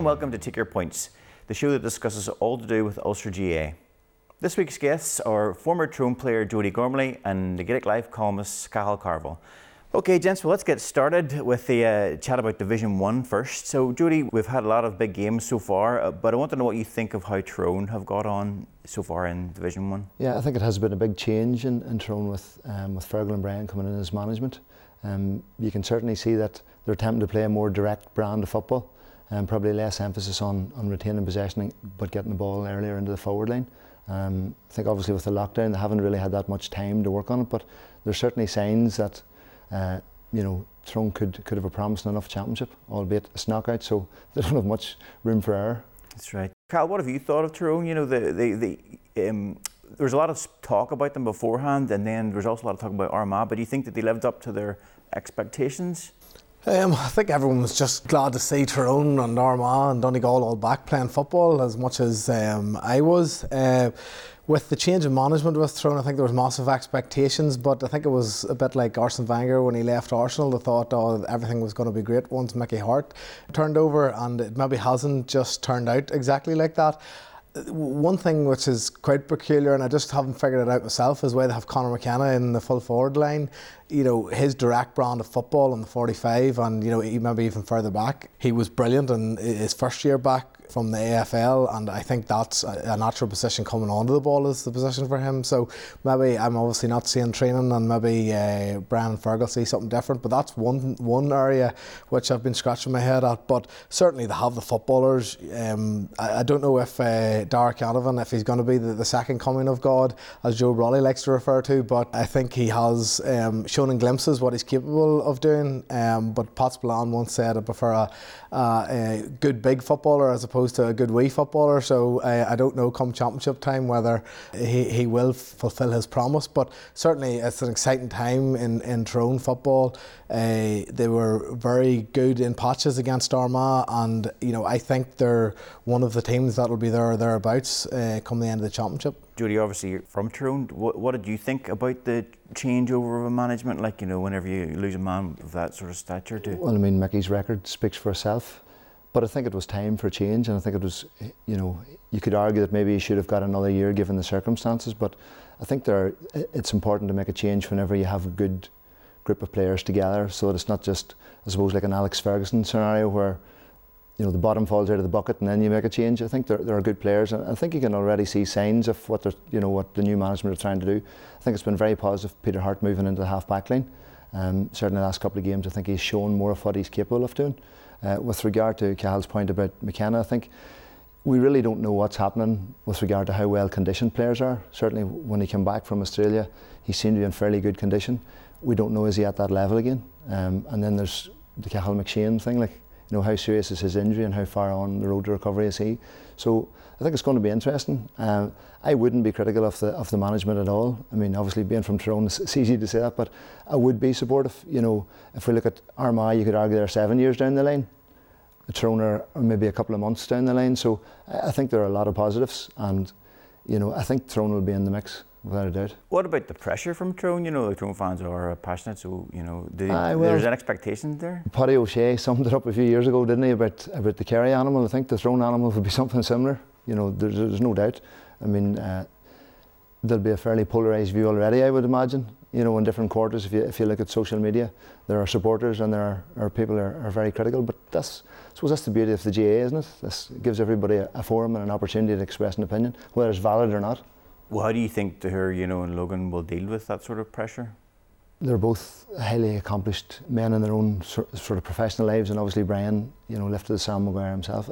And welcome to Take Your Points, the show that discusses all to do with Ulster GAA. This week's guests are former Tyrone player Jody Gormley and the Gaelic Life columnist Cahal Carvill. Okay, gents, well, let's get started with the uh, chat about Division 1 first. So, Jody, we've had a lot of big games so far, uh, but I want to know what you think of how Tyrone have got on so far in Division 1. Yeah, I think it has been a big change in, in Tyrone with, um, with Fergal and Brian coming in as management. Um, you can certainly see that they're attempting to play a more direct brand of football and probably less emphasis on, on retaining possession but getting the ball earlier into the forward line. Um, I think obviously with the lockdown they haven't really had that much time to work on it, but there's certainly signs that uh, you know Tyrone could could have a promising enough championship, albeit it's knockout, so they don't have much room for error. That's right. Cal, what have you thought of Tyrone? You know, the the, the um, there was a lot of talk about them beforehand, and then there was also a lot of talk about Armagh. But do you think that they lived up to their expectations? Um, I think everyone was just glad to see Tyrone and Armagh and Donegal all back playing football as much as um, I was. Uh, with the change of management with Tyrone, I think there was massive expectations, but I think it was a bit like Arsene Wenger when he left Arsenal. They thought oh, everything was going to be great once Mickey Harte turned over, and it maybe hasn't just turned out exactly like that one thing which is quite peculiar, and I just haven't figured it out myself, is why they have Conor McKenna in the full forward line. You know, his direct brand of football on the 45, and you know, maybe even further back, he was brilliant in his first year back from the AFL, and I think that's a, natural position coming onto the ball is the position for him. So maybe I'm obviously not seeing training, and maybe uh, Brian Fergal see something different. But that's one one area which I've been scratching my head at. But certainly they have the footballers. Um, I, I, don't know if uh, Darragh Canavan, if he's going to be the, the, second coming of God, as Joe Brolly likes to refer to, but I think he has um, shown in glimpses what he's capable of doing. Um, but Pat Spillane once said I prefer a, a, a good big footballer as opposed opposed to a good wee footballer. So uh, I don't know come championship time whether he, he will fulfil his promise. But certainly it's an exciting time in, in Tyrone football. Uh, they were very good in patches against Armagh, and you know I think they're one of the teams that will be there or thereabouts uh, come the end of the championship. Jody, obviously you're from Tyrone. What, what did you think about the changeover of a management? Like you know, whenever you lose a man of that sort of stature, to well, I mean, Mickey's record speaks for itself. But I think it was time for change, and I think it was, you know, you could argue that maybe he should have got another year given the circumstances. But I think there, it's important to make a change whenever you have a good group of players together, so that it's not just, I suppose, like an Alex Ferguson scenario where, you know, the bottom falls out of the bucket and then you make a change. I think there, there are good players, and I think you can already see signs of what you know, what the new management are trying to do. I think it's been very positive. Peter Harte moving into the half back line. Um, certainly, the last couple of games, I think he's shown more of what he's capable of doing. Uh, with regard to Cahal's point about McKenna, I think we really don't know what's happening with regard to how well conditioned players are. Certainly, when he came back from Australia, he seemed to be in fairly good condition. We don't know is he at that level again. Um, and then there's the Cathal McShane thing, like you know how serious is his injury and how far on the road to recovery is he. So I think it's going to be interesting. Um, I wouldn't be critical of the of the management at all. I mean, obviously being from Tyrone, it's easy to say that, but I would be supportive. You know, if we look at Armagh, you could argue they're seven years down the line. Tyrone are maybe a couple of months down the line. So I think there are a lot of positives, and you know, I think Tyrone will be in the mix without a doubt. What about the pressure from Tyrone? You know, the Tyrone fans are passionate, so you know, do, Aye, well, there's an expectation there. Páidí Ó Sé summed it up a few years ago, didn't he, about about the Kerry animal? I think the Tyrone animal would be something similar. You know, there's, there's no doubt. I mean, uh, there'll be a fairly polarised view already, I would imagine. You know, in different quarters, if you, if you look at social media, there are supporters and there are, are people are, are very critical. But that's, I suppose that's the beauty of the GAA, isn't it? This gives everybody a, a forum and an opportunity to express an opinion, whether it's valid or not. Well, how do you think her, you know, and Logan will deal with that sort of pressure? They're both highly accomplished men in their own sort of professional lives, and obviously Brian, you know, lifted the Sam Maguire himself.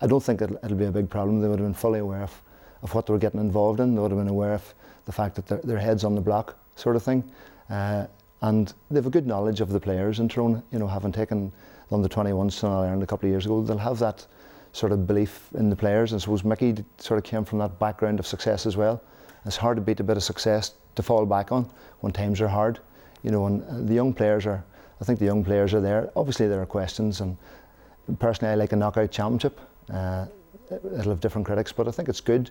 I don't think it'll, it'll be a big problem. They would have been fully aware of, of what they were getting involved in. They would have been aware of the fact that their, their head's on the block, sort of thing. Uh, and they have a good knowledge of the players in Tyrone, you know, having taken the under 21s to Ireland a couple of years ago. They'll have that sort of belief in the players. And I suppose Mickey sort of came from that background of success as well. It's hard to beat a bit of success to fall back on when times are hard. You know, and uh, the young players are, I think the young players are there. Obviously, there are questions, and personally, I like a knockout championship. Uh, it'll have different critics, but I think it's good.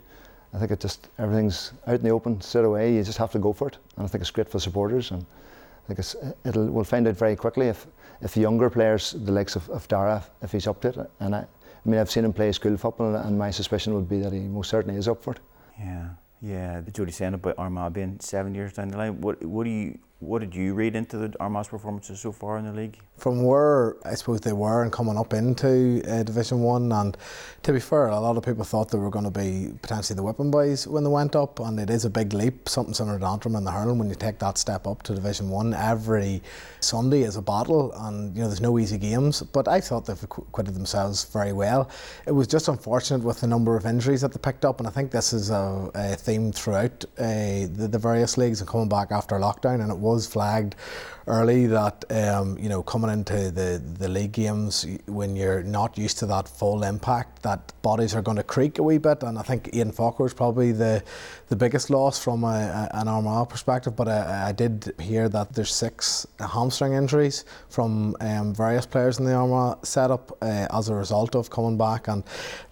I think it just everything's out in the open straight away. You just have to go for it, and I think it's great for supporters. And I think it's, it'll we'll find out very quickly if if the younger players, the likes of, of Darragh, if he's up to it, and I, I mean, I've seen him play school football, and my suspicion would be that he most certainly is up for it. Yeah, yeah. The Jody saying about Armagh being seven years down the line. What what do you what did you read into the Armagh's performances so far in the league? From where I suppose they were and coming up into uh, Division One, and to be fair, a lot of people thought they were going to be potentially the whipping boys when they went up, and it is a big leap, something similar to Antrim and the hurling when you take that step up to Division One. Every Sunday is a battle, and you know there's no easy games. But I thought they've acquitted themselves very well. It was just unfortunate with the number of injuries that they picked up, and I think this is a, a theme throughout uh, the, the various leagues and coming back after lockdown, and it was flagged early that um, you know coming into the, the league games when you're not used to that full impact that bodies are going to creak a wee bit. And I think Ian Faulkner is probably the the biggest loss from a, a, an Armagh perspective. But I, I, did hear that there's six hamstring injuries from um, various players in the Armagh setup uh, as a result of coming back. And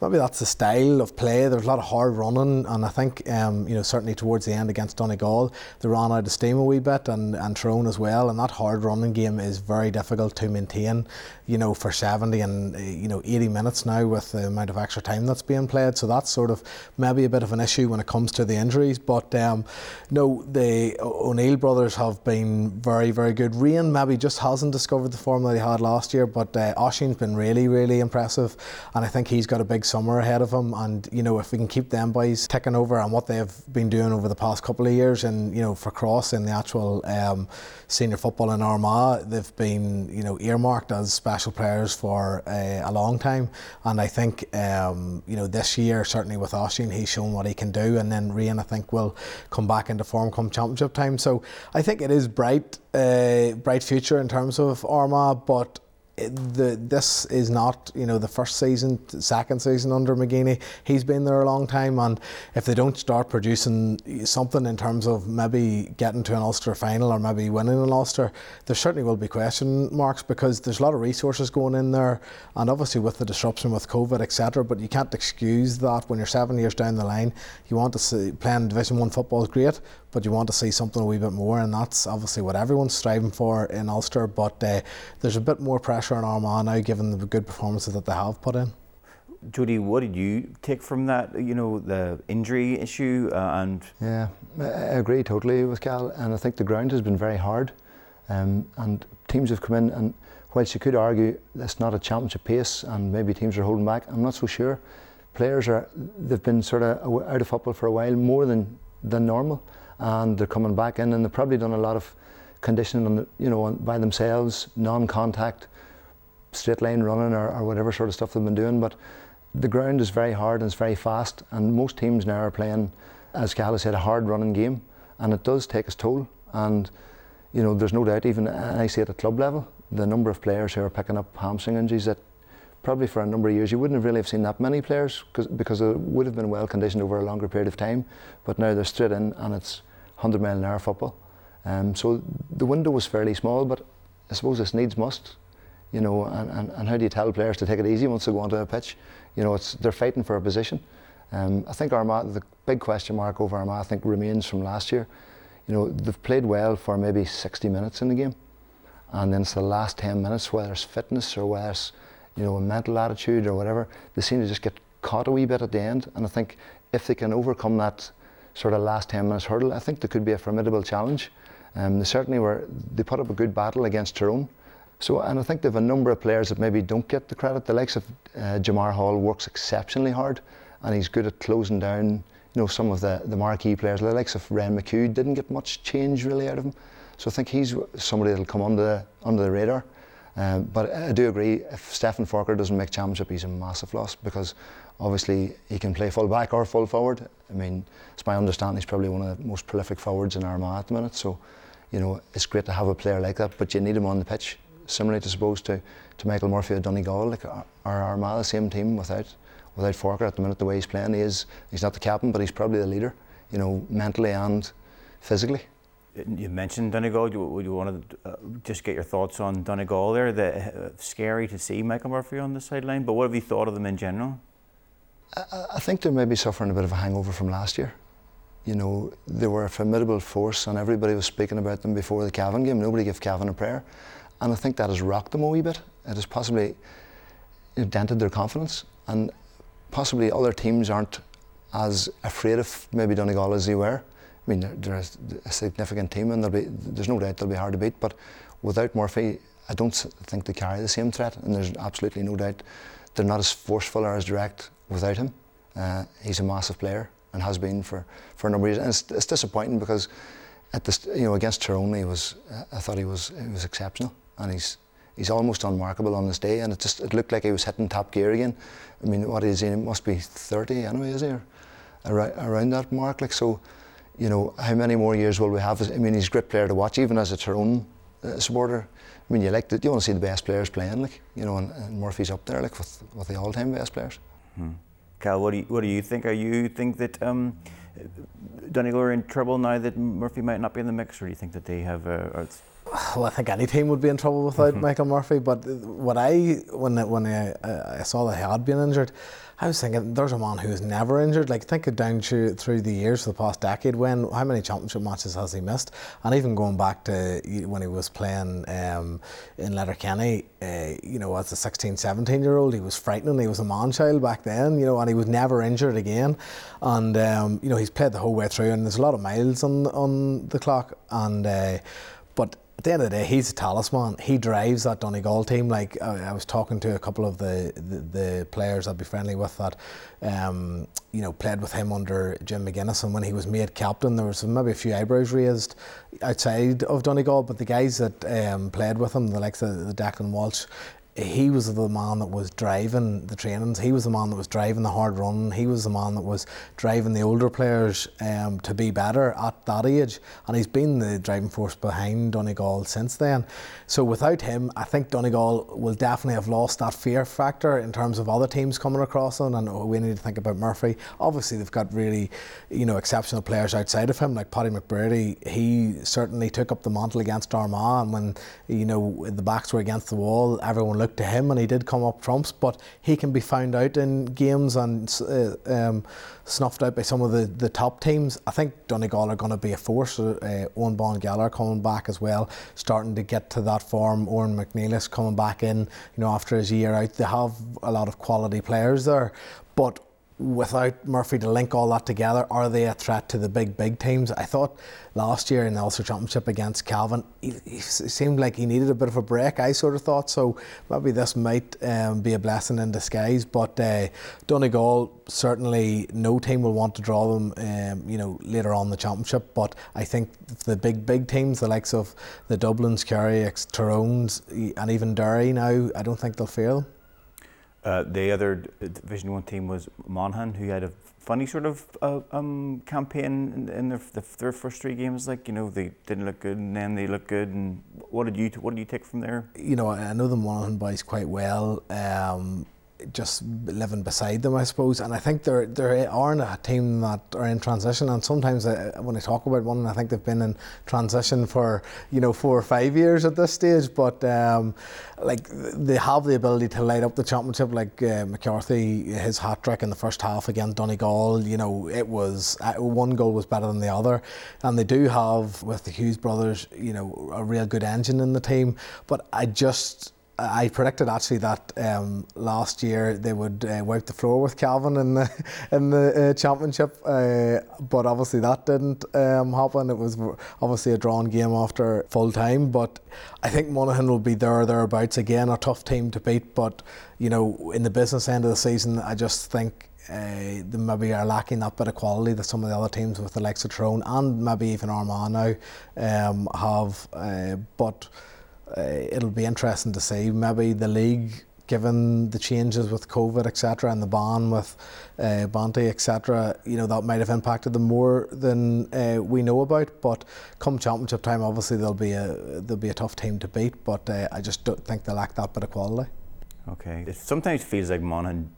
maybe that's the style of play. There's a lot of hard running. And I think um, you know certainly towards the end against Donegal they ran out of steam a wee bit. And, and Tyrone as well and that hard running game is very difficult to maintain, you know, for 70 and, uh, you know, 80 minutes now with the amount of extra time that's being played. So that's sort of maybe a bit of an issue when it comes to the injuries. But um, no, the O'Neill brothers have been very, very good. Rian maybe just hasn't discovered the form that he had last year, but uh, Oisín's been really, really impressive. And I think he's got a big summer ahead of him. And, you know, if we can keep them boys ticking over and what they've been doing over the past couple of years and, you know, for Cross in the actual um, senior football in Armagh, they've been you know earmarked as special players for uh, a long time, and I think um, you know this year certainly with Oisín he's shown what he can do, and then Rian I think will come back into form come championship time. So I think it is bright, uh, bright future in terms of Armagh, but the, this is not you know the first season, second season under McGeeney. He's been there a long time, and if they don't start producing something in terms of maybe getting to an Ulster final or maybe winning an Ulster, there certainly will be question marks because there's a lot of resources going in there, and obviously with the disruption with COVID, etc. But you can't excuse that when you're seven years down the line. You want to see playing Division One football is great, but you want to see something a wee bit more, and that's obviously what everyone's striving for in Ulster. But uh, there's a bit more pressure on Armagh now, given the good performances that they have put in. Jody, what did you take from that? You know, the injury issue uh, and. Yeah, I agree totally with Cal, and I think the ground has been very hard, um, and teams have come in and. Whilst you could argue it's not a championship pace and maybe teams are holding back, I'm not so sure. Players are they've been sort of out of football for a while more than than normal, and they're coming back in, and they've probably done a lot of conditioning on the, you know by themselves, non-contact, straight line running or, or whatever sort of stuff they've been doing. But the ground is very hard and it's very fast, and most teams now are playing, as Cal said, a hard running game, and it does take its toll. And you know, there's no doubt, even I see at the club level, the number of players who are picking up hamstring injuries that probably for a number of years you wouldn't have really have seen that many players because it would have been well conditioned over a longer period of time. But now they're straight in and it's 100 mile an hour football. Um, so the window was fairly small, but I suppose this needs must. You know, and, and, and how do you tell players to take it easy once they go onto a pitch? You know, it's they're fighting for a position. Um, I think Armagh, the big question mark over Armagh, I think remains from last year. You know, they've played well for maybe 60 minutes in the game, and then it's the last 10 minutes, whether it's fitness or whether it's you know a mental attitude or whatever, they seem to just get caught a wee bit at the end. And I think if they can overcome that sort of last 10 minutes hurdle, I think there could be a formidable challenge. Um, they certainly were, they put up a good battle against Tyrone. So, and I think they have a number of players that maybe don't get the credit. The likes of uh, Jemar Hall works exceptionally hard and he's good at closing down, you know, some of the, the marquee players. The likes of Ryan McHugh didn't get much change really out of him. So I think he's somebody that'll come under the, under the radar. Um, but I do agree, if Stefan Faulkner doesn't make championship, he's a massive loss because obviously he can play full back or full forward. I mean, it's my understanding he's probably one of the most prolific forwards in Armagh at the minute. So, you know, it's great to have a player like that, but you need him on the pitch. Similarly to suppose to, to Michael Murphy of Donegal, like our, our Armagh, the same team without without Faulkner at the minute, the way he's playing, he is he's not the captain, but he's probably the leader, you know, mentally and physically. You mentioned Donegal. Would you want to uh, just get your thoughts on Donegal there? The, uh, scary to see Michael Murphy on the sideline, but what have you thought of them in general? I, I think they may be suffering a bit of a hangover from last year. You know, they were a formidable force, and everybody was speaking about them before the Cavan game. Nobody gave Cavan a prayer, and I think that has rocked them a wee bit. It has possibly dented their confidence. and possibly other teams aren't as afraid of maybe Donegal as they were. I mean, they're, a significant team, and be, there's no doubt they'll be hard to beat. But without Murphy, I don't think they carry the same threat, and there's absolutely no doubt they're not as forceful or as direct without him. Uh, he's a massive player and has been for, for a number of years. And it's, it's disappointing because at the you know against Tyrone, he was I thought he was he was exceptional, and he's he's almost unmarkable on this day. And it just it looked like he was hitting top gear again. I mean, what is he? He must be 30 anyway, is he? Around, around that mark, like so. You know, how many more years will we have? I mean, he's a great player to watch, even as a Tyrone uh, supporter. I mean, you like the, you want to see the best players playing, like you know, and, and Murphy's up there, like with, with the all-time best players. Hmm. Cal, what do you, what do you think? Are you think that um, Donegal are in trouble now that Murphy might not be in the mix, or do you think that they have? Uh, well, I think any team would be in trouble without mm-hmm. Michael Murphy. But what I when when I, I saw that he had been injured, I was thinking there's a man who is never injured. Like think it down through, through the years for the past decade. When how many championship matches has he missed? And even going back to when he was playing um, in Letterkenny, uh, you know, as a 16, 17 year old, he was frightening. He was a man child back then, you know, and he was never injured again. And um, you know, he's played the whole way through, and there's a lot of miles on on the clock. And uh, but at the end of the day, he's a talisman. He drives that Donegal team. Like I, was talking to a couple of the, the, the, players I'd be friendly with that, um, you know, played with him under Jim McGuinness, and when he was made captain, there was maybe a few eyebrows raised outside of Donegal. But the guys that um, played with him, the likes of the Declan Walsh, he was the man that was driving the trainings. He was the man that was driving the hard run. He was the man that was driving the older players um, to be better at that age. And he's been the driving force behind Donegal since then. So without him, I think Donegal will definitely have lost that fear factor in terms of other teams coming across them. And we need to think about Murphy. Obviously, they've got really, you know, exceptional players outside of him, like Paddy McBrearty. He certainly took up the mantle against Armagh, and when you know the backs were against the wall, everyone looked to him, and he did come up trumps. But he can be found out in games and uh, um, snuffed out by some of the, the top teams. I think Donegal are going to be a force. Uh, Eoghan Bán Gallagher coming back as well, starting to get to that form. Odhrán MacNiallais coming back in, you know, after his year out. They have a lot of quality players there, but without Murphy to link all that together, are they a threat to the big, big teams? I thought last year in the Ulster Championship against Cavan, he, he, seemed like he needed a bit of a break. I sort of thought so. Maybe this might um, be a blessing in disguise. But uh, Donegal certainly no team will want to draw them, um, you know, later on the championship. But I think the big, big teams, the likes of the Dublins, Kerry, Tyrones, and even Derry now, I don't think they'll fear them. Uh, the other Division One team was Monaghan, who had a funny sort of uh, um, campaign in, in their, the, their, first three games. Like you know, they didn't look good, and then they looked good. And what did you what did you take from there? You know, I know the Monaghan boys quite well. Um, just living beside them, I suppose. And I think they're they aren't a team that are in transition. And sometimes I, when I talk about one, I think they've been in transition for you know four or five years at this stage. But um, like they have the ability to light up the championship. Like uh, McCarthy, his hat trick in the first half against Donegal, you know, it was uh, one goal was better than the other. And they do have with the Hughes brothers, you know, a real good engine in the team. But I just I predicted actually that um, last year they would uh, wipe the floor with Cavan in the in the uh, championship, uh, but obviously that didn't um, happen. It was obviously a drawn game after full time, but I think Monaghan will be there thereabouts again. A tough team to beat, but you know in the business end of the season, I just think uh, they maybe are lacking that bit of quality that some of the other teams with the likes of Tyrone and maybe even Armagh now um, have. Uh, but uh, it'll be interesting to see. Maybe the league, given the changes with COVID, etc., and the ban with uh, etc., you know that might have impacted them more than uh, we know about. But come championship time, obviously there'll be a there'll be a tough team to beat. But uh, I just don't think they lack that bit of quality. Okay, it sometimes feels like Monaghan,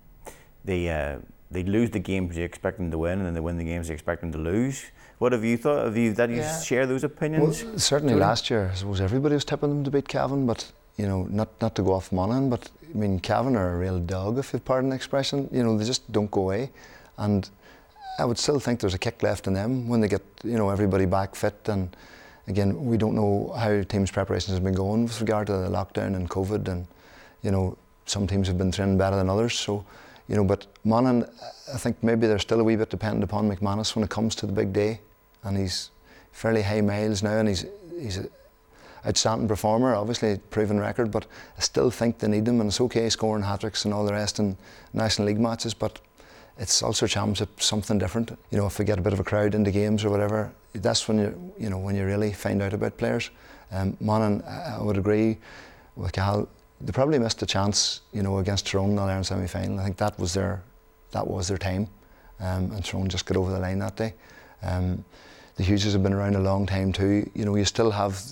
they uh, they lose the games you expect them to win, and then they win the games you expect them to lose. What have you thought? Have you that you yeah. share those opinions? Well, certainly last year, I suppose everybody was tipping them to beat Cavan, but you know, not not to go off Monaghan, but I mean, Cavan are a real dog, if you pardon the expression. You know, they just don't go away, and I would still think there's a kick left in them when they get you know everybody back fit and. Again, we don't know how teams' preparations have been going with regard to the lockdown and COVID, and you know some teams have been training better than others. So you know, but Monaghan, I think maybe they're still a wee bit dependent upon McManus when it comes to the big day, and he's fairly high miles now, and he's he's an outstanding performer, obviously proven record, but I still think they need him, and it's okay scoring hat tricks and all the rest in National League matches, but it's Ulster Championship something different. You know, if we get a bit of a crowd into games or whatever, that's when you you know when you really find out about players. Um, Monaghan, I would agree with Cal. They probably missed a chance, you know, against Tyrone in the Iron semi-final. I think that was their that was their time, um, and Tyrone just got over the line that day. Um, the Hugheses have been around a long time too. You know, you still have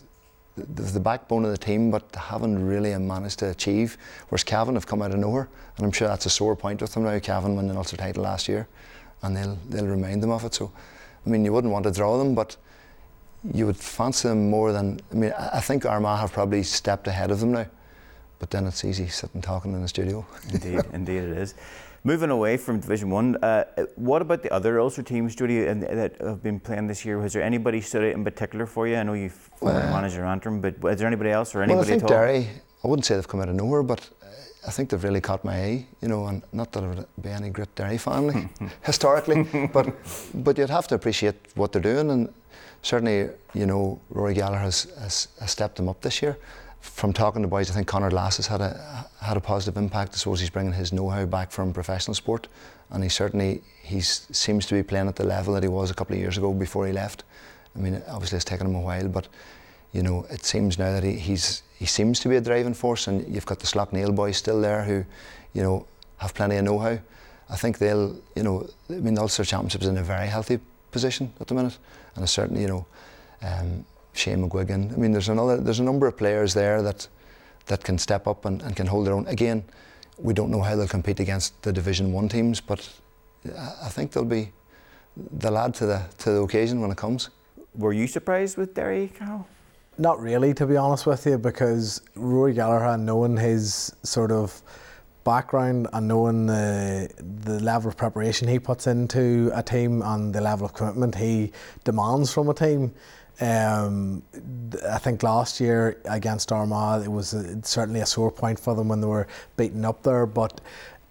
the, the backbone of the team, but haven't really managed to achieve. Whereas Cavan have come out of nowhere, and I'm sure that's a sore point with them now. Cavan won the Ulster title last year, and they'll they'll remind them of it. So, I mean, you wouldn't want to draw them, but you would fancy them more than. I mean, I think Armagh have probably stepped ahead of them now, but then it's easy sitting talking in the studio. indeed, indeed it is. Moving away from Division One, uh, what about the other Ulster teams, Jody, that have been playing this year? Was there anybody stood out in particular for you? I know you've uh, manager Antrim, but is there anybody else or anybody well, I think at all? Derry. I wouldn't say they've come out of nowhere, but I think they've really caught my eye. You know, and not that I would be any great Derry family historically, but but you'd have to appreciate what they're doing, and certainly, you know, Rory Gallagher has, has, has stepped them up this year from talking to boys, I think Conor Glass has had a had a positive impact. I suppose he's bringing his know-how back from professional sport, and he certainly he seems to be playing at the level that he was a couple of years ago before he left. I mean, obviously it's taken him a while, but you know it seems now that he, he's he seems to be a driving force, and you've got the Slaughtneil boys still there who, you know, have plenty of know-how. I think they'll, you know, I mean the Ulster Championship is in a very healthy position at the minute, and certainly, you know. Um, Shane McGuigan. I mean, there's another, there's a number of players there that that can step up and, and can hold their own. Again, we don't know how they'll compete against the Division One teams, but I think they'll be they'll add to the to the occasion when it comes. Were you surprised with Derry, Carl? Not really, to be honest with you, because Rory Gallagher, knowing his sort of background and knowing the the level of preparation he puts into a team and the level of commitment he demands from a team, um, I think last year against Armagh, it was a, certainly a sore point for them when they were beaten up there. But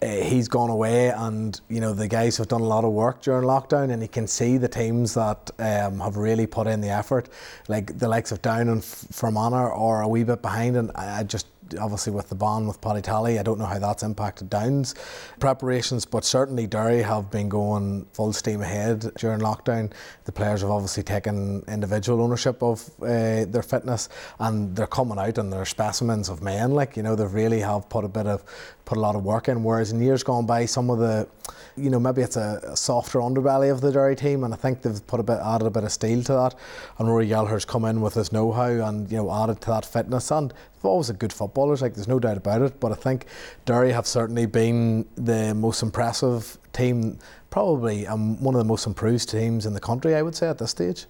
uh, he's gone away, and you know the guys have done a lot of work during lockdown, and you can see the teams that um, have really put in the effort, like the likes of Down and Fermanagh, are a wee bit behind, and I just obviously with the ban with Paddy Tally, I don't know how that's impacted Downs preparations, but certainly Derry have been going full steam ahead during lockdown. The players have obviously taken individual ownership of uh, their fitness, and they're coming out and they're specimens of men. Like you know, they really have put a bit of put a lot of work in. Whereas in years gone by, some of the you know, maybe it's a, a, softer underbelly of the Derry team, and I think they've put a bit added a bit of steel to that. And Rory Gallagher's come in with his know-how and you know added to that fitness, and they've always had good footballers. Like there's no doubt about it. But I think Derry have certainly been the most impressive team, probably um, one of the most improved teams in the country. I would say at this stage.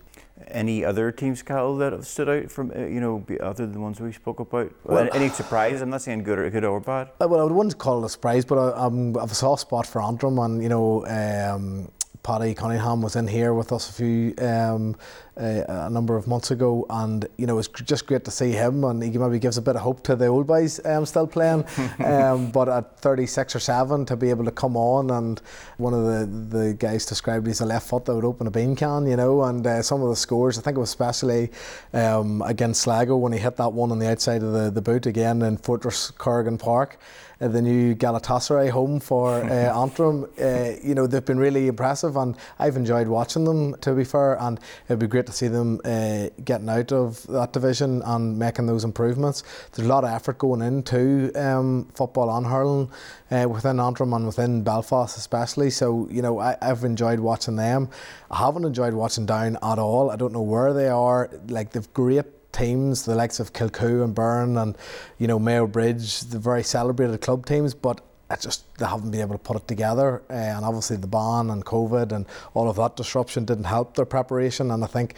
Any other teams, Cal, that have stood out from uh, you know other than the ones we spoke about? Well, any surprise? I'm not saying good or good or bad. Uh, well, I wouldn't call it a surprise, but I, I'm, I have a soft spot for Antrim, and you know. Um, Paddy Cunningham was in here with us a few um, uh, a number of months ago, and you know it's just great to see him, and he maybe gives a bit of hope to the old boys um, still playing. um, but at 36 or 7, to be able to come on, and one of the, the guys described he's a left foot that would open a bean can, you know, and uh, some of the scores, I think it was especially um, against Sligo when he hit that one on the outside of the, the boot again in Fortress Corrigan Park uh, the new Galatasaray home for uh, Antrim. Uh, you know, they've been really impressive, and I've enjoyed watching them, to be fair. And it'd be great to see them uh, getting out of that division and making those improvements. There's a lot of effort going into um, football and hurling uh, within Antrim and within Belfast, especially. So, you know, I, I've enjoyed watching them. I haven't enjoyed watching Down at all. I don't know where they are. Like, they've great teams, the likes of Kilcoo and Burren and you know Mayobridge, the very celebrated club teams, but it's just they haven't been able to put it together. Uh, and obviously the ban and COVID and all of that disruption didn't help their preparation. And I think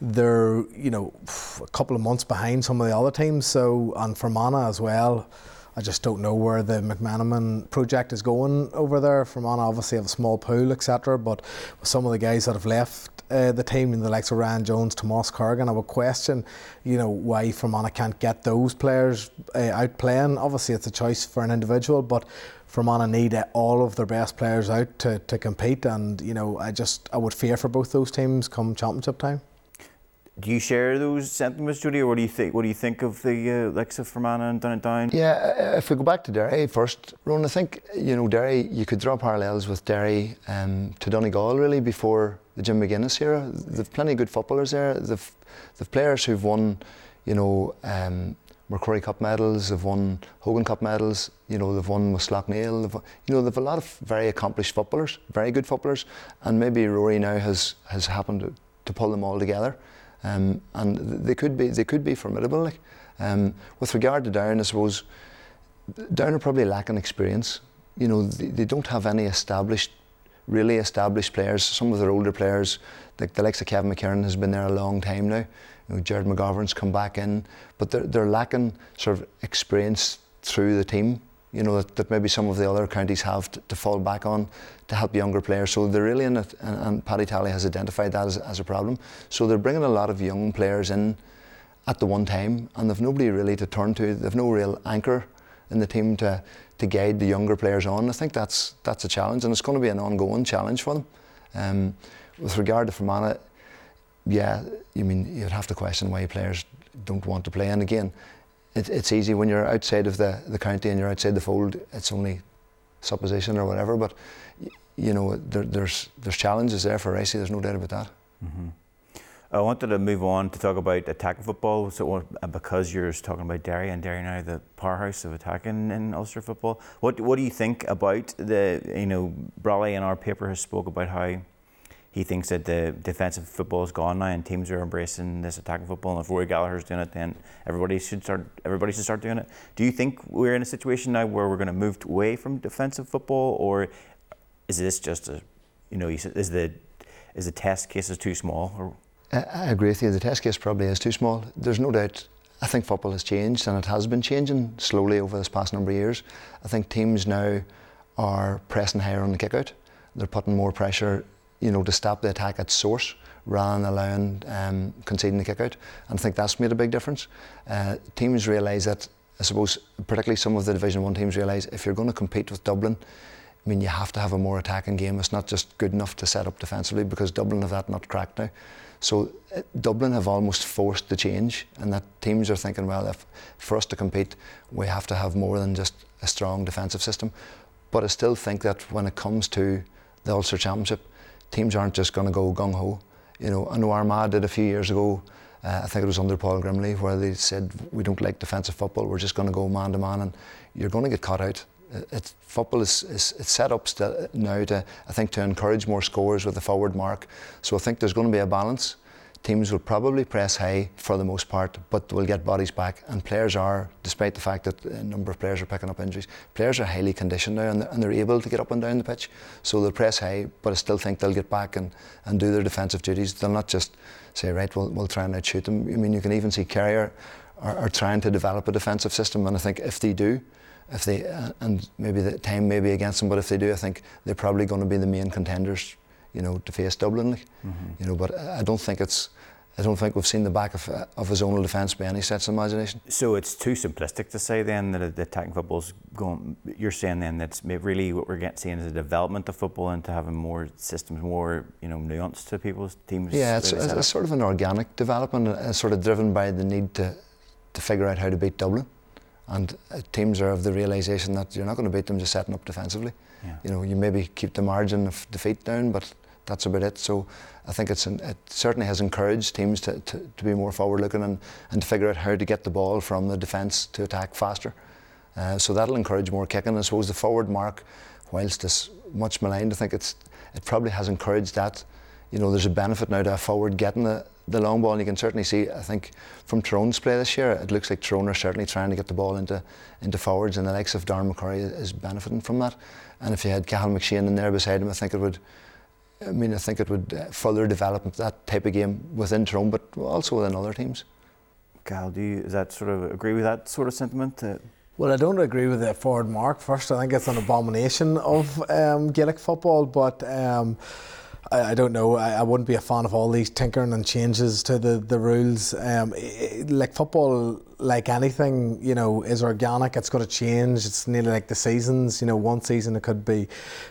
they're you know a couple of months behind some of the other teams. So and Fermanagh as well. I just don't know where the McMenamin project is going over there. Fermanagh obviously have a small pool, etc. But with some of the guys that have left uh, the team, in the likes of Ryan Jones, Tomas Corrigan, I would question, you know, why Fermanagh can't get those players uh, out playing. Obviously, it's a choice for an individual, but Fermanagh need all of their best players out to, to compete. And you know, I just I would fear for both those teams come championship time. Do you share those sentiments, Jody, or what do you think? What do you think of the uh, likes of Fermanagh and Down? Yeah, uh, if we go back to Derry first, Ron, I think you know Derry. You could draw parallels with Derry um, to Donegal really before the Jim McGuinness era. They've plenty of good footballers there. They've, they've players who've won, you know, um, MacRory Cup medals. They've won Hogan Cup medals. You know, they've won with Slaughtneil. They've, you know, they've a lot of very accomplished footballers, very good footballers, and maybe Rory now has has happened to, to pull them all together. Um, and they could be they could be formidable. Like, um, with regard to Down, I suppose Down are probably lacking experience. You know, they, they, don't have any established, really established players. Some of their older players, like the likes of Kevin McKernan, has been there a long time now. You know, Jared McGovern's come back in, but they're, they're lacking sort of experience through the team you know, that, that, maybe some of the other counties have to, to, fall back on to help younger players. So they're really in it, and, and Paddy Tally has identified that as, as, a problem. So they're bringing a lot of young players in at the one time, and they've nobody really to turn to. They've no real anchor in the team to, to guide the younger players on. I think that's that's a challenge, and it's going to be an ongoing challenge for them. Um, with regard to Fermanagh, yeah, you mean you'd have to question why players don't want to play. And again, it, it's easy when you're outside of the, the county and you're outside the fold. It's only supposition or whatever, but you know there, there's there's challenges there for Ricey. There's no doubt about that. Mm-hmm. I wanted to move on to talk about attacking football. So uh, because you're talking about Derry and Derry now, the powerhouse of attacking in Ulster football. What what do you think about the you know Brawley in our paper has spoke about how he thinks that the defensive football is gone now and teams are embracing this attacking football. And if Rory Gallagher's doing it, then everybody should start. Everybody should start doing it. Do you think we're in a situation now where we're going to move away from defensive football, or is this just a, you know, is the is the test cases too small? Or? I agree with you. The test case probably is too small. There's no doubt. I think football has changed and it has been changing slowly over this past number of years. I think teams now are pressing higher on the kick out. They're putting more pressure you know, to stop the attack at source rather than allowing um, conceding the kick out. And I think that's made a big difference. Uh, teams realise that, I suppose, particularly some of the Division 1 teams realise if you're going to compete with Dublin, I mean, you have to have a more attacking game. It's not just good enough to set up defensively because Dublin have that not cracked now. So uh, Dublin have almost forced the change, and that teams are thinking, well, if for us to compete, we have to have more than just a strong defensive system. But I still think that when it comes to the Ulster Championship, teams aren't just going to go gung ho. You know, I know Armagh did a few years ago. Uh, I think it was under Paul Grimley where they said we don't like defensive football. We're just going to go man to man, and you're going to get caught out. It's, football is, is it's set up now to I think to encourage more scores with the forward mark. So I think there's going to be a balance teams will probably press high for the most part, but will get bodies back. And players are, despite the fact that a number of players are picking up injuries, players are highly conditioned now and they're, and they're able to get up and down the pitch. So they'll press high, but I still think they'll get back and, and do their defensive duties. They'll not just say, right, we'll, we'll try and outshoot them. I mean, you can even see are, are, are trying to develop a defensive system, and I think if they do, if they uh, and maybe the time may be against them, but if they do, I think they're probably going to be the main contenders you know, to face Dublin. Like, mm-hmm. You know, but I don't think it's. I don't think we've seen the back of, of his zonal defence by any stretch of imagination. So it's too simplistic to say then that the attacking football's going. You're saying then that's really what we're getting seeing is a development of football into having more systems, more you know nuance to people's teams. Yeah, it's, it's, it's sort of an organic development, uh, sort of driven by the need to to figure out how to beat Dublin, and uh, teams are of the realization that you're not going to beat them just setting up defensively. Yeah. You know, you maybe keep the margin of defeat down, but that's about it. So I think it's an, it certainly has encouraged teams to, to, to, be more forward looking and, and to figure out how to get the ball from the defence to attack faster. Uh, so that'll encourage more kicking. I suppose the forward mark, whilst it's much maligned, I think it's it probably has encouraged that. You know, there's a benefit now to a forward getting the, the long ball, and you can certainly see. I think from Tyrone's play this year, it looks like Tyrone are certainly trying to get the ball into into forwards, and the likes of Darren McCurry is benefiting from that. And if you had Cathal McShane in there beside him, I think it would I mean, I think it would uh, further develop that type of game within Tyrone, but also within other teams. Cal, do you is that sort of agree with that sort of sentiment? Uh, Well, I don't agree with the forward mark. First, I think it's an abomination of um, Gaelic football, but um, I, I, don't know. I, I, wouldn't be a fan of all these tinkering and changes to the the rules. Um, it, like football like anything, you know, is organic. It's going to change. It's nearly like the seasons. You know, one season it could be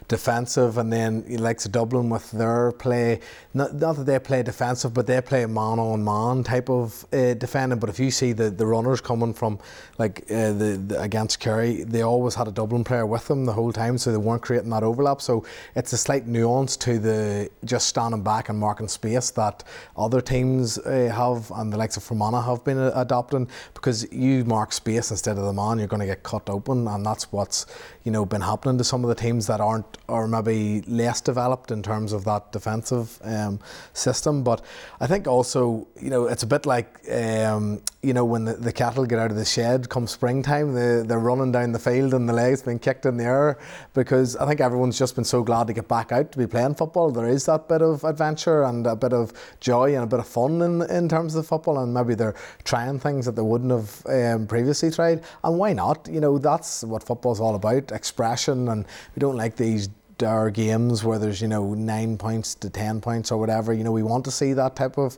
defensive, and then you like to Dublin with their play. Not, not, that they play defensive, but they play man on man type of uh, defending. But if you see the, the runners coming from like uh, the, the, against Kerry, they always had a Dublin player with them the whole time, so they weren't creating that overlap. So it's a slight nuance to the just standing back and marking space that other teams uh, have, and the likes of Fermanagh have been adopting because you mark space instead of the man, you're going to get cut open, and that's what's you know been happening to some of the teams that aren't or maybe less developed in terms of that defensive um, system. But I think also you know it's a bit like um, you know when the, the, cattle get out of the shed come springtime, they, they're running down the field and the legs being kicked in the air because I think everyone's just been so glad to get back out to be playing football. There is that bit of adventure and a bit of joy and a bit of fun in, in terms of football, and maybe they're trying things that they wouldn't have um, previously tried. And why not? You know that's what football's all about expression, and we don't like these our games where there's you know nine points to ten points or whatever. You know we want to see that type of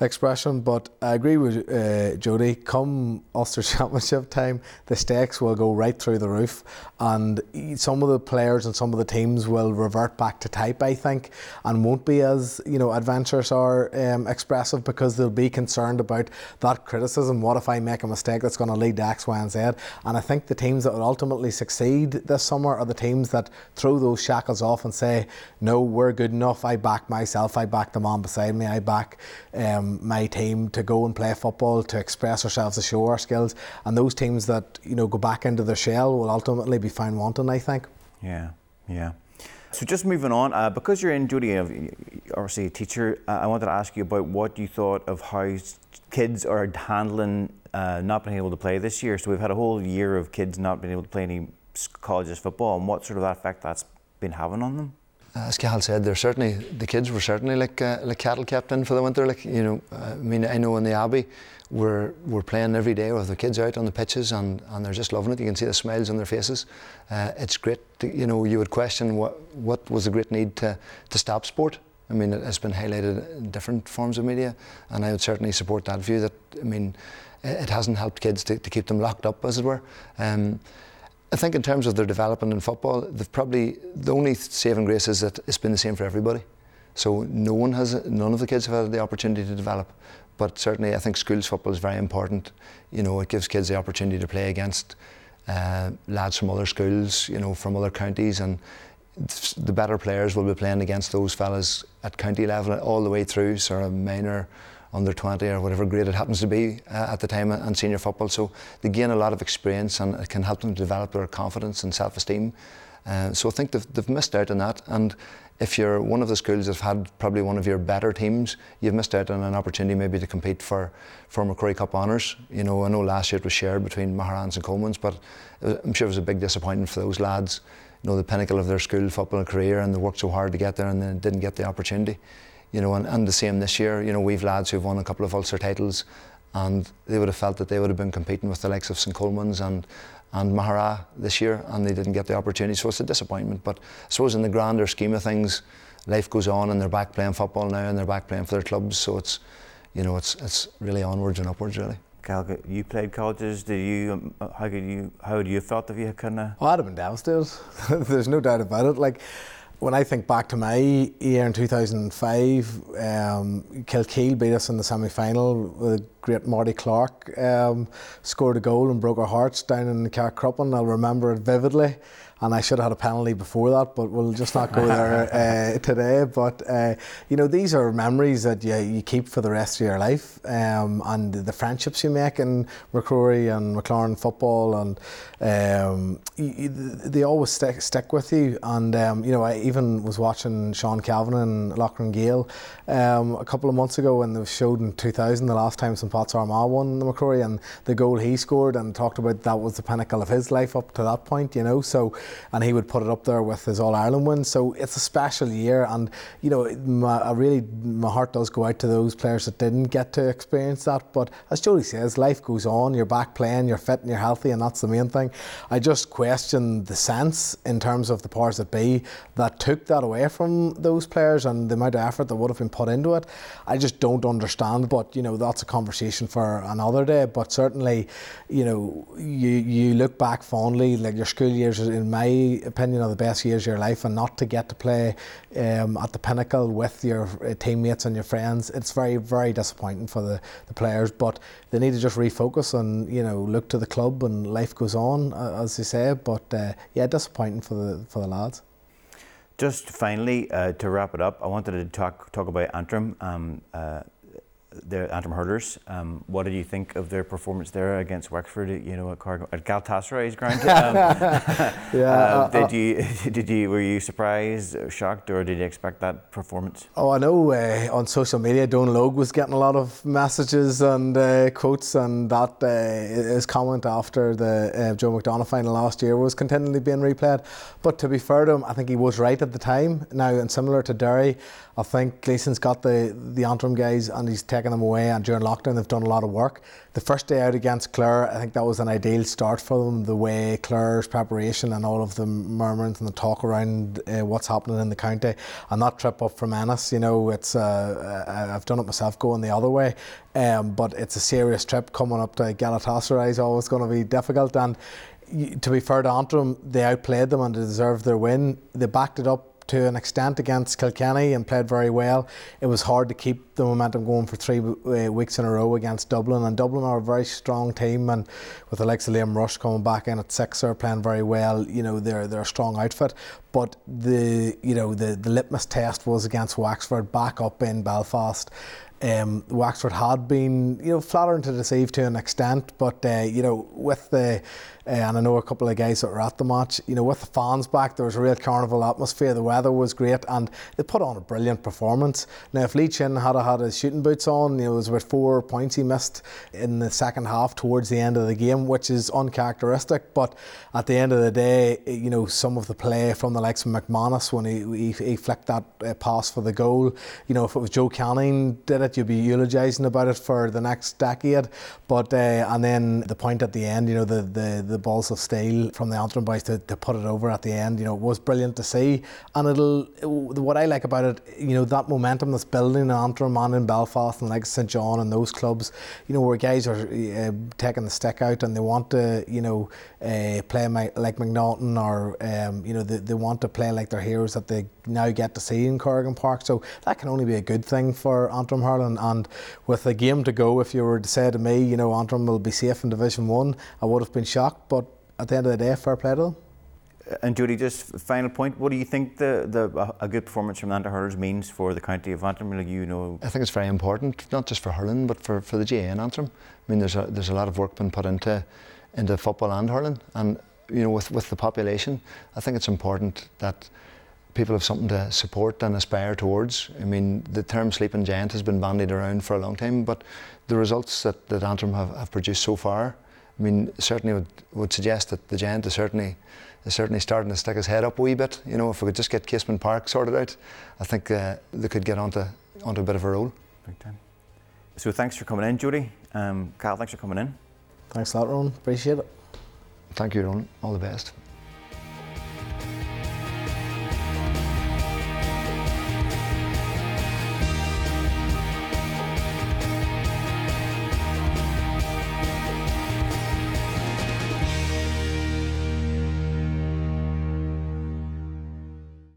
expression. But I agree with uh, Jody. Come Ulster Championship time, the stakes will go right through the roof, and some of the players and some of the teams will revert back to type. I think, and won't be as you know adventurous or um, expressive because they'll be concerned about that criticism. What if I make a mistake that's going to lead to X, Y, and Z? And I think the teams that will ultimately succeed this summer are the teams that throw those shots shackles off and say, no, we're good enough. I back myself. I back the man beside me. I back um, my team to go and play football, to express ourselves, to show our skills. And those teams that you know go back into their shell will ultimately be found wanting. I think. Yeah, yeah. So just moving on, uh, because you're in duty of obviously a teacher, uh, I wanted to ask you about what you thought of how kids are handling uh, not being able to play this year. So we've had a whole year of kids not being able to play any colleges football, and what sort of that effect that's been having on them? As Cahal said, they're certainly the kids were certainly like uh, like cattle kept in for the winter. Like you know, I mean, I know in the Abbey, we're we're playing every day with the kids out on the pitches, and, and they're just loving it. You can see the smiles on their faces. Uh, it's great. To, you know, you would question what what was the great need to to stop sport. I mean, it has been highlighted in different forms of media, and I would certainly support that view. That I mean, it hasn't helped kids to, to keep them locked up, as it were. Um, I think in terms of their development in football, they've probably the only saving grace is that it's been the same for everybody. So no one has, none of the kids have had the opportunity to develop. But certainly, I think schools football is very important. You know, it gives kids the opportunity to play against uh, lads from other schools, you know, from other counties, and the better players will be playing against those fellas at county level all the way through, sort of minor under 20 or whatever grade it happens to be uh, at the time and senior football. So they gain a lot of experience and it can help them develop their confidence and self esteem. Uh, so I think they've, they've missed out on that. And if you're one of the schools that have had probably one of your better teams, you've missed out on an opportunity maybe to compete for, for MacRory Cup honours. You know, I know last year it was shared between Maharans and Colman's, but I'm sure it was a big disappointment for those lads. You know, the pinnacle of their school football career and they worked so hard to get there and then didn't get the opportunity you know, and, and the same this year. You know, we've lads who've won a couple of Ulster titles, and they would have felt that they would have been competing with the likes of St Colman's and and Maghera this year, and they didn't get the opportunity. So it's a disappointment. But I suppose in the grander scheme of things, life goes on, and they're back playing football now, and they're back playing for their clubs. So it's, you know, it's it's really onwards and upwards, really. Cal, you played colleges. Did you? Um, how could you? How would you have felt if you kind of? Oh, I'd have been downstairs. There's no doubt about it. Like when I think back to my year in 2005, um, Kilkeel beat us in the semi final with great Marty Clarke um, scored a goal and broke our hearts down in the Carrickcruppen. I'll remember it vividly and I should have had a penalty before that, but we'll just not go there uh, today. But uh, you know, these are memories that you, you keep for the rest of your life, um, and the friendships you make in MacRory and MacLarnon football, and um, you, they always stick, stick with you. And um, you know, I even was watching Sean Calvin and Loughran Gael um, a couple of months ago when they showed in 2000 the last time St Pat's Armagh won the MacRory and the goal he scored and talked about that was the pinnacle of his life up to that point, you know. So, and he would put it up there with his All Ireland win. So it's a special year, and you know, my, I really my heart does go out to those players that didn't get to experience that. But as Jody says, life goes on. You're back playing, you're fit and you're healthy, and that's the main thing. I just question the sense in terms of the powers that be that took that away from those players and the amount of effort that would have been put into it. I just don't understand. But you know, that's a conversation for another day. But certainly, you know, you you look back fondly, like your school years, in my opinion, are the best years of your life, and not to get to play um, at the pinnacle with your uh, teammates and your friends, it's very very disappointing for the, the players. But they need to just refocus and you know look to the club, and life goes on, as they say. But uh, yeah, disappointing for the for the lads. Just finally, uh, to wrap it up, I wanted to talk talk about Antrim. Um, uh, the Antrim hurlers. Um, what did you think of their performance there against Wexford? You know, at, Car- at Galatasaray's ground. Um, yeah. Uh, did you did you were you surprised, shocked, or did you expect that performance? Oh, I know. Uh, on social media, Don Logue was getting a lot of messages and uh, quotes, and that uh, his comment after the uh, Joe McDonagh final last year was continually being replayed. But to be fair to him, I think he was right at the time. Now, and similar to Derry, I think Gleeson's got the the Antrim guys, and he's taken them away. And during lockdown, they've done a lot of work. The first day out against Clare, I think that was an ideal start for them. The way Clare's preparation and all of the murmurings and the talk around uh, what's happening in the county, and that trip up from Ennis, you know, it's uh, uh, I've done it myself going the other way, um, but it's a serious trip coming up to Galatasaray is always going to be difficult and to be fair to Antrim, they outplayed them and they deserved their win. They backed it up to an extent against Kilkenny and played very well. It was hard to keep the momentum going for three uh, weeks in a row against Dublin, and Dublin are a very strong team. And with the likes of Liam Rushe coming back in at six, they're playing very well. You know they're they're a strong outfit. But the you know the the litmus test was against Wexford back up in Belfast. Um, Wexford had been, you know, flattering to deceive to an extent, but uh, you know, with the uh, and I know a couple of guys that were at the match. You know, with the fans back, there was a real carnival atmosphere. The weather was great, and they put on a brilliant performance. Now, if Lee Chin had had his shooting boots on, you know, it was about four points he missed in the second half towards the end of the game, which is uncharacteristic. But at the end of the day, you know, some of the play from the likes of McManus when he, he, he flicked that uh, pass for the goal. You know, if it was Joe Canning did it, you'd be eulogising about it for the next decade. But uh, and then the point at the end, you know, the the, the balls of steel from the Antrim boys to, to put it over at the end, you know, was brilliant to see. And it'll, what I like about it, you know, that momentum that's building in Antrim and in Belfast and like St John and those clubs, you know, where guys are uh, taking the stick out and they want to, you know, uh, play my, like McNaughton or, um, you know, they, they want to play like their heroes that they now get to see in Corrigan Park. So that can only be a good thing for Antrim hurling. And with a game to go, if you were to say to me, you know, Antrim will be safe in Division One, I would have been shocked. But at the end of the day, fair play to them. Uh, and Jody, just final point. What do you think the, the a good performance from Antrim hurlers means for the county of Antrim? Like you know, I think it's very important, not just for hurling, but for, for the GAA in Antrim. I mean, there's a there's a lot of work been put into into football and hurling, and you know, with with the population, I think it's important that people have something to support and aspire towards. I mean, the term sleeping giant has been bandied around for a long time, but the results that, that Antrim have, have produced so far, I mean, certainly would, would suggest that the giant is certainly is certainly starting to stick his head up a wee bit. You know, if we could just get Casement Park sorted out, I think uh, they could get onto onto a bit of a roll. Big time. So thanks for coming in, Jody. Um, Cahal, thanks for coming in. Thanks a lot, Ron. Appreciate it. Thank you, Ron. All the best.